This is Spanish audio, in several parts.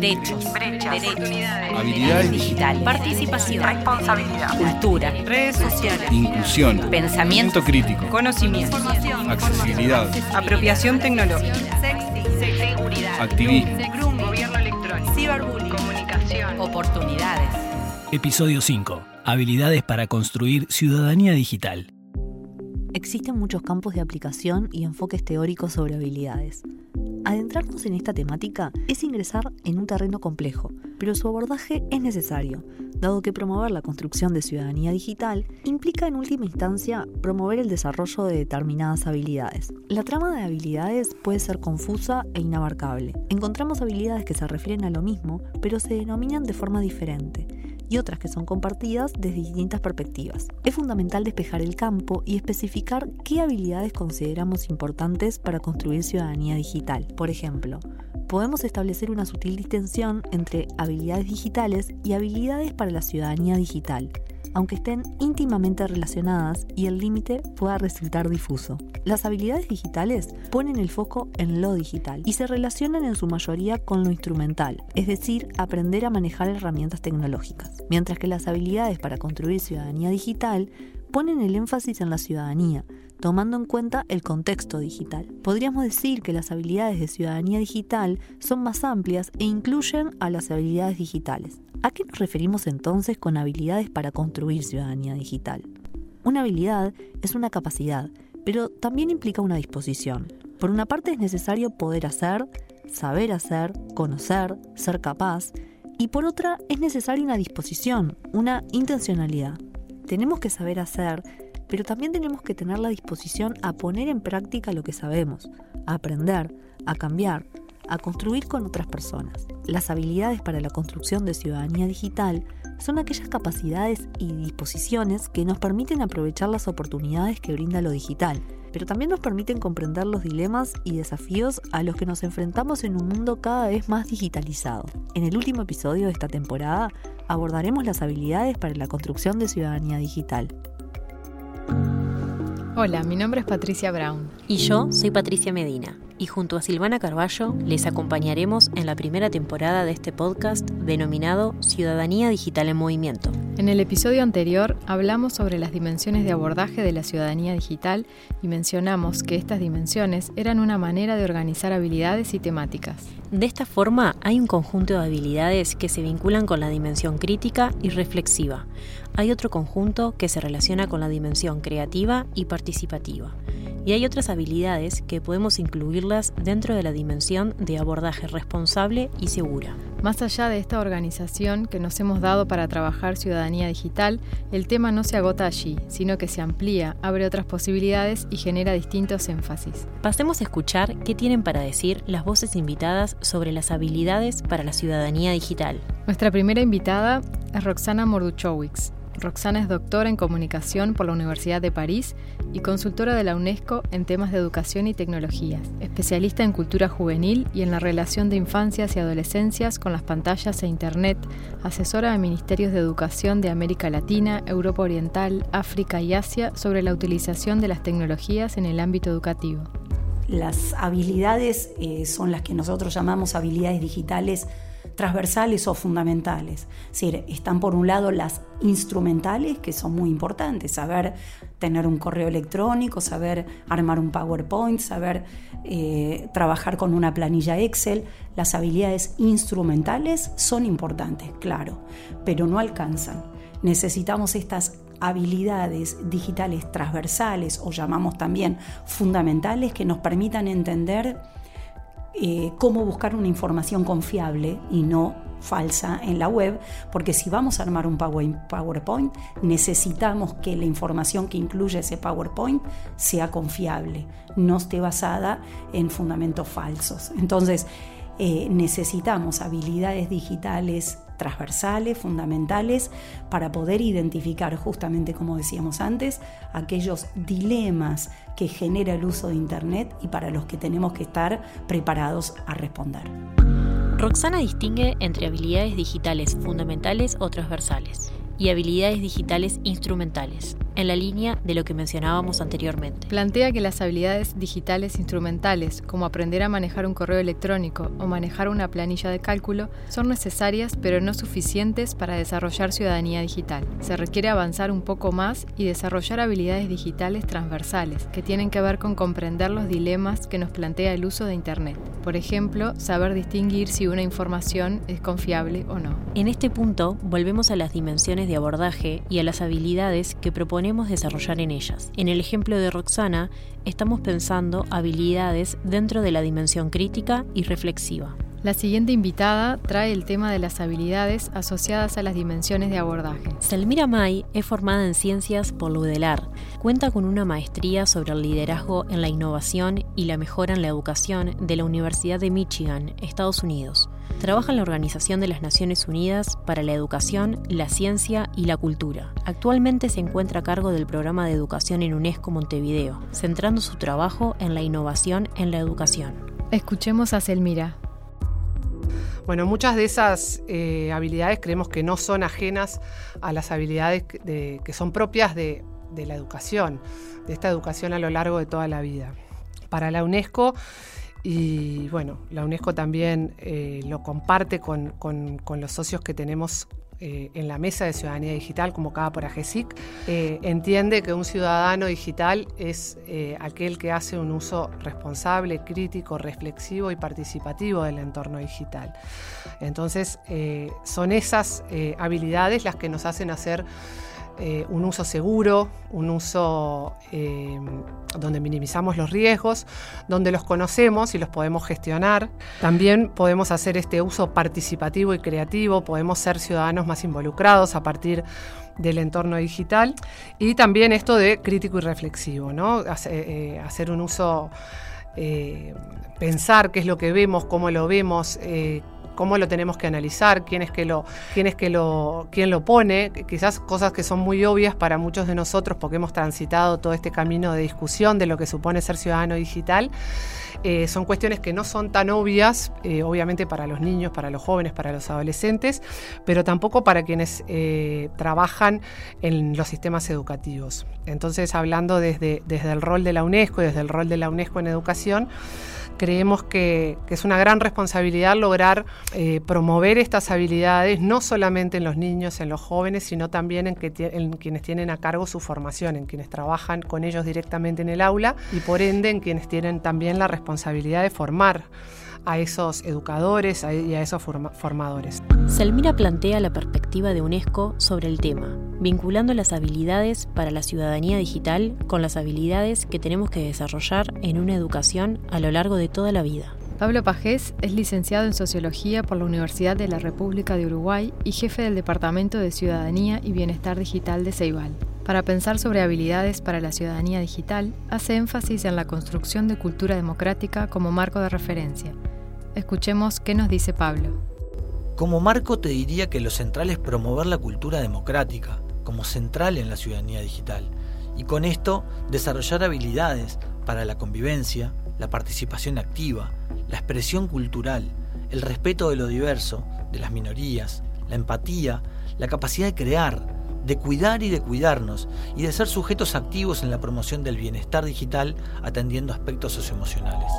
Derechos. Habilidades digitales. Participación. Responsabilidad. Cultura. Redes sociales. Inclusión. Pensamiento crítico. Conocimiento. Accesibilidad. Apropiación tecnológica. Activismo. Gobierno electrónico. Ciberbullying. Comunicación. Oportunidades. Episodio 5. Habilidades para construir ciudadanía digital. Existen muchos campos de aplicación y enfoques teóricos sobre habilidades. Adentrarnos en esta temática es ingresar en un terreno complejo, pero su abordaje es necesario, dado que promover la construcción de ciudadanía digital implica en última instancia promover el desarrollo de determinadas habilidades. La trama de habilidades puede ser confusa e inabarcable. Encontramos habilidades que se refieren a lo mismo, pero se denominan de forma diferente y otras que son compartidas desde distintas perspectivas. Es fundamental despejar el campo y especificar qué habilidades consideramos importantes para construir ciudadanía digital. Por ejemplo, podemos establecer una sutil distinción entre habilidades digitales y habilidades para la ciudadanía digital aunque estén íntimamente relacionadas y el límite pueda resultar difuso. Las habilidades digitales ponen el foco en lo digital y se relacionan en su mayoría con lo instrumental, es decir, aprender a manejar herramientas tecnológicas, mientras que las habilidades para construir ciudadanía digital ponen el énfasis en la ciudadanía, tomando en cuenta el contexto digital. Podríamos decir que las habilidades de ciudadanía digital son más amplias e incluyen a las habilidades digitales. ¿A qué nos referimos entonces con habilidades para construir ciudadanía digital? Una habilidad es una capacidad, pero también implica una disposición. Por una parte es necesario poder hacer, saber hacer, conocer, ser capaz, y por otra es necesaria una disposición, una intencionalidad. Tenemos que saber hacer, pero también tenemos que tener la disposición a poner en práctica lo que sabemos, a aprender, a cambiar, a construir con otras personas. Las habilidades para la construcción de ciudadanía digital son aquellas capacidades y disposiciones que nos permiten aprovechar las oportunidades que brinda lo digital, pero también nos permiten comprender los dilemas y desafíos a los que nos enfrentamos en un mundo cada vez más digitalizado. En el último episodio de esta temporada abordaremos las habilidades para la construcción de ciudadanía digital. Hola, mi nombre es Patricia Brown. Y yo soy Patricia Medina y junto a Silvana Carballo les acompañaremos en la primera temporada de este podcast denominado Ciudadanía Digital en Movimiento. En el episodio anterior hablamos sobre las dimensiones de abordaje de la ciudadanía digital y mencionamos que estas dimensiones eran una manera de organizar habilidades y temáticas. De esta forma hay un conjunto de habilidades que se vinculan con la dimensión crítica y reflexiva. Hay otro conjunto que se relaciona con la dimensión creativa y participativa y hay otras habilidades que podemos incluirlas dentro de la dimensión de abordaje responsable y segura. Más allá de esta organización que nos hemos dado para trabajar ciudadanía digital, el tema no se agota allí, sino que se amplía, abre otras posibilidades y genera distintos énfasis. Pasemos a escuchar qué tienen para decir las voces invitadas sobre las habilidades para la ciudadanía digital. Nuestra primera invitada es Roxana Morduchowicz, Roxana es doctora en comunicación por la Universidad de París y consultora de la UNESCO en temas de educación y tecnologías, especialista en cultura juvenil y en la relación de infancias y adolescencias con las pantallas e Internet, asesora de ministerios de educación de América Latina, Europa Oriental, África y Asia sobre la utilización de las tecnologías en el ámbito educativo. Las habilidades eh, son las que nosotros llamamos habilidades digitales transversales o fundamentales. Es decir, están por un lado las instrumentales, que son muy importantes, saber tener un correo electrónico, saber armar un PowerPoint, saber eh, trabajar con una planilla Excel. Las habilidades instrumentales son importantes, claro, pero no alcanzan. Necesitamos estas habilidades digitales transversales o llamamos también fundamentales que nos permitan entender eh, cómo buscar una información confiable y no falsa en la web, porque si vamos a armar un PowerPoint, necesitamos que la información que incluye ese PowerPoint sea confiable, no esté basada en fundamentos falsos. Entonces, eh, necesitamos habilidades digitales transversales, fundamentales, para poder identificar, justamente como decíamos antes, aquellos dilemas que genera el uso de Internet y para los que tenemos que estar preparados a responder. Roxana distingue entre habilidades digitales fundamentales o transversales y habilidades digitales instrumentales. En la línea de lo que mencionábamos anteriormente. Plantea que las habilidades digitales instrumentales, como aprender a manejar un correo electrónico o manejar una planilla de cálculo, son necesarias pero no suficientes para desarrollar ciudadanía digital. Se requiere avanzar un poco más y desarrollar habilidades digitales transversales, que tienen que ver con comprender los dilemas que nos plantea el uso de Internet. Por ejemplo, saber distinguir si una información es confiable o no. En este punto, volvemos a las dimensiones de abordaje y a las habilidades que proponemos desarrollar en ellas. En el ejemplo de Roxana, estamos pensando habilidades dentro de la dimensión crítica y reflexiva. La siguiente invitada trae el tema de las habilidades asociadas a las dimensiones de abordaje. Selmira May es formada en ciencias por Ludelar. Cuenta con una maestría sobre el liderazgo en la innovación y la mejora en la educación de la Universidad de Michigan, Estados Unidos. Trabaja en la Organización de las Naciones Unidas para la Educación, la Ciencia y la Cultura. Actualmente se encuentra a cargo del programa de educación en UNESCO Montevideo, centrando su trabajo en la innovación en la educación. Escuchemos a Selmira. Bueno, muchas de esas eh, habilidades creemos que no son ajenas a las habilidades que, son propias de, la educación, de esta educación a lo largo de toda la vida. Para la UNESCO, y bueno, la UNESCO también eh, lo comparte con, con los socios que tenemos eh, en la mesa de ciudadanía digital convocada por AGESIC, eh, entiende que un ciudadano digital es eh, aquel que hace un uso responsable, crítico, reflexivo y participativo del entorno digital. Entonces, son esas habilidades las que nos hacen hacer eh, un uso seguro, un uso eh, donde minimizamos los riesgos, donde los conocemos y los podemos gestionar. También podemos hacer este uso participativo y creativo, podemos ser ciudadanos más involucrados a partir del entorno digital y también esto de crítico y reflexivo, ¿no? Eh, hacer un uso, pensar qué es lo que vemos, cómo lo vemos, cómo lo tenemos que analizar, quién es que lo, quién es que lo, quién lo pone, quizás cosas que son muy obvias para muchos de nosotros porque hemos transitado todo este camino de discusión de lo que supone ser ciudadano digital. Eh, son cuestiones que no son tan obvias, eh, obviamente para los niños, para los jóvenes, para los adolescentes, pero tampoco para quienes eh, trabajan en los sistemas educativos. Entonces, hablando desde, desde el rol de la UNESCO y desde el rol de la UNESCO en educación, creemos que, es una gran responsabilidad lograr eh, promover estas habilidades, no solamente en los niños, en los jóvenes, sino también en, en, quienes tienen a cargo su formación, en quienes trabajan con ellos directamente en el aula y por ende en quienes tienen también la responsabilidad de formar a esos educadores y a esos formadores. Selmira plantea la perspectiva de UNESCO sobre el tema, vinculando las habilidades para la ciudadanía digital con las habilidades que tenemos que desarrollar en una educación a lo largo de toda la vida. Pablo Pajés es licenciado en Sociología por la Universidad de la República de Uruguay y jefe del Departamento de Ciudadanía y Bienestar Digital de Ceibal. Para pensar sobre habilidades para la ciudadanía digital, hace énfasis en la construcción de cultura democrática como marco de referencia, Escuchemos qué nos dice Pablo. Como marco te diría que lo central es promover la cultura democrática como central en la ciudadanía digital y con esto desarrollar habilidades para la convivencia, la participación activa, la expresión cultural, el respeto de lo diverso, de las minorías, la empatía, la capacidad de crear, de cuidar y de cuidarnos y de ser sujetos activos en la promoción del bienestar digital atendiendo aspectos socioemocionales.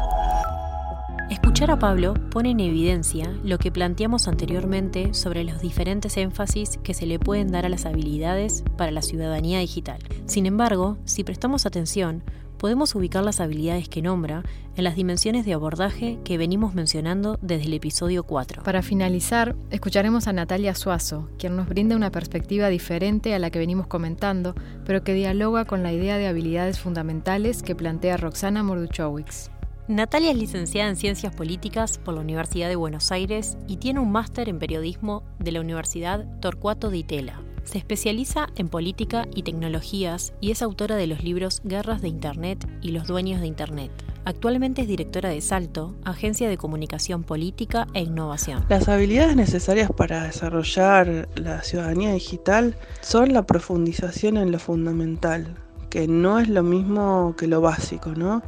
Escuchar a Pablo pone en evidencia lo que planteamos anteriormente sobre los diferentes énfasis que se le pueden dar a las habilidades para la ciudadanía digital. Sin embargo, si prestamos atención, podemos ubicar las habilidades que nombra en las dimensiones de abordaje que venimos mencionando desde el episodio 4. Para finalizar, escucharemos a Natalia Suazo, quien nos brinda una perspectiva diferente a la que venimos comentando, pero que dialoga con la idea de habilidades fundamentales que plantea Roxana Morduchowicz. Natalia es licenciada en Ciencias Políticas por la Universidad de Buenos Aires y tiene un máster en Periodismo de la Universidad Torcuato de Itela. Se especializa en política y tecnologías y es autora de los libros Guerras de Internet y Los Dueños de Internet. Actualmente es directora de Salto, agencia de comunicación política e innovación. Las habilidades necesarias para desarrollar la ciudadanía digital son la profundización en lo fundamental, que no es lo mismo que lo básico, ¿no?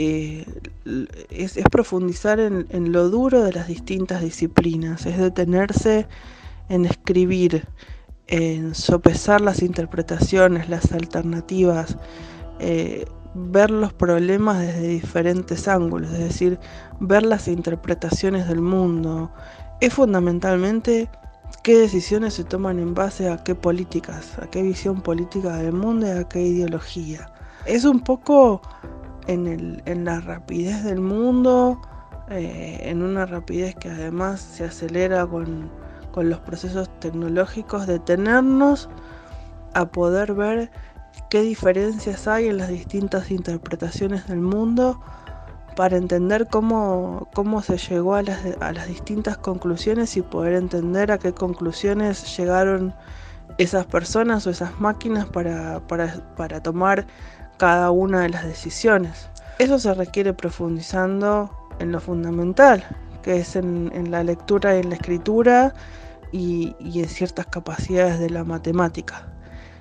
Eh, es, profundizar en, lo duro de las distintas disciplinas, es detenerse en escribir, en sopesar las interpretaciones, las alternativas, eh, ver los problemas desde diferentes ángulos, es decir, ver las interpretaciones del mundo, es fundamentalmente qué decisiones se toman en base a qué políticas, a qué visión política del mundo y a qué ideología. Es un poco en, la rapidez del mundo, eh, en una rapidez que además se acelera con, con los procesos tecnológicos, detenernos a poder ver qué diferencias hay en las distintas interpretaciones del mundo para entender cómo, cómo se llegó a las, a las distintas conclusiones y poder entender a qué conclusiones llegaron esas personas o esas máquinas para, para, tomar cada una de las decisiones. Eso se requiere profundizando en lo fundamental, que es en, la lectura y en la escritura y, en ciertas capacidades de la matemática.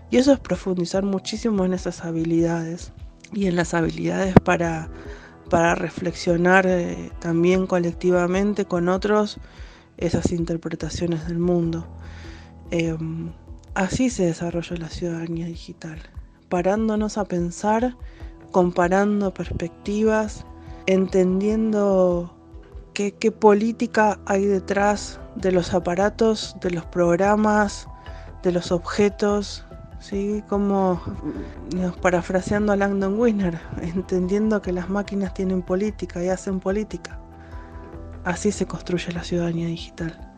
Y eso es profundizar muchísimo en esas habilidades y en las habilidades para, para reflexionar eh, también colectivamente con otros esas interpretaciones del mundo. Em, así se desarrolla la ciudadanía digital, parándonos a pensar, comparando perspectivas, entendiendo qué, política hay detrás de los aparatos, de los programas, de los objetos, ¿sí? Como parafraseando a Langdon Wisner, entendiendo que las máquinas tienen política y hacen política. Así se construye la ciudadanía digital.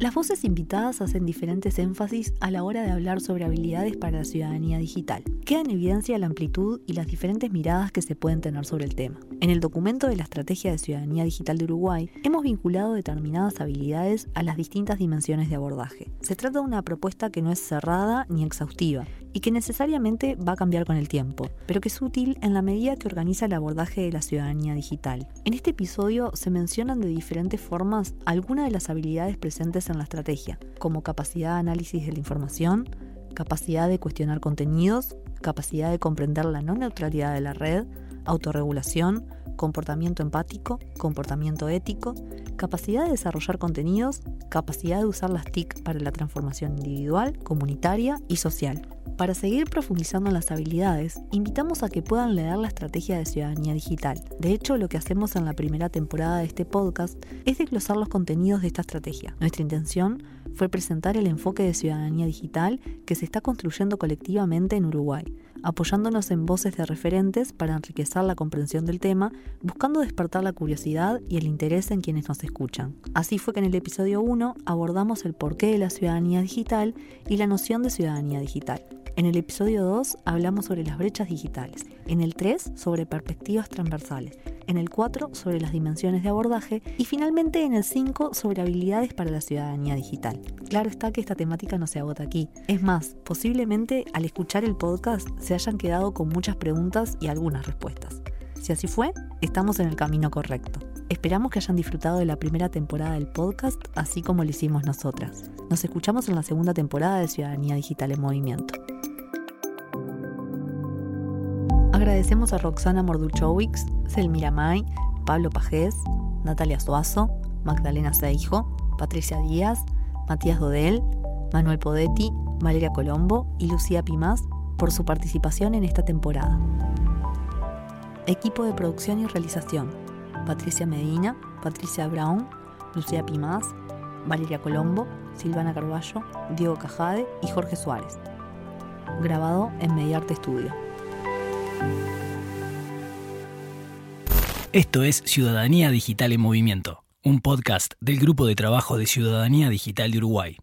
Las voces invitadas hacen diferentes énfasis a la hora de hablar sobre habilidades para la ciudadanía digital. Queda en evidencia la amplitud y las diferentes miradas que se pueden tener sobre el tema. En el documento de la Estrategia de Ciudadanía Digital de Uruguay, hemos vinculado determinadas habilidades a las distintas dimensiones de abordaje. Se trata de una propuesta que no es cerrada ni exhaustiva y que necesariamente va a cambiar con el tiempo, pero que es útil en la medida que organiza el abordaje de la ciudadanía digital. En este episodio se mencionan de diferentes formas algunas de las habilidades presentes en la estrategia, como capacidad de análisis de la información, capacidad de cuestionar contenidos, capacidad de comprender la no neutralidad de la red, autorregulación, comportamiento empático, comportamiento ético, capacidad de desarrollar contenidos, capacidad de usar las TIC para la transformación individual, comunitaria y social. Para seguir profundizando en las habilidades, invitamos a que puedan leer la estrategia de ciudadanía digital. De hecho, lo que hacemos en la primera temporada de este podcast es desglosar los contenidos de esta estrategia. Nuestra intención fue presentar el enfoque de ciudadanía digital que se está construyendo colectivamente en Uruguay, apoyándonos en voces de referentes para enriquecer la comprensión del tema, buscando despertar la curiosidad y el interés en quienes nos escuchan. Así fue que en el episodio 1 abordamos el porqué de la ciudadanía digital y la noción de ciudadanía digital. En el episodio 2 hablamos sobre las brechas digitales, en el 3 sobre perspectivas transversales, en el 4 sobre las dimensiones de abordaje y finalmente en el 5 sobre habilidades para la ciudadanía digital. Claro está que esta temática no se agota aquí. Es más, posiblemente al escuchar el podcast se hayan quedado con muchas preguntas y algunas respuestas. Si así fue, estamos en el camino correcto. Esperamos que hayan disfrutado de la primera temporada del podcast, así como lo hicimos nosotras. Nos escuchamos en la segunda temporada de Ciudadanía Digital en Movimiento. Agradecemos a Roxana Morduchowicz, Selmira May, Pablo Pajés, Natalia Suazo, Magdalena Seijo, Patricia Díaz, Matías Dodel, Manuel Podetti, Valeria Colombo y Lucía Pimás por su participación en esta temporada. Equipo de producción y realización: Patricia Medina, Patricia Brown, Lucía Pimás, Valeria Colombo, Silvana Carballo, Diego Cajade y Jorge Suárez. Grabado en Mediarte Estudio. Esto es Ciudadanía Digital en Movimiento, un podcast del Grupo de Trabajo de Ciudadanía Digital de Uruguay.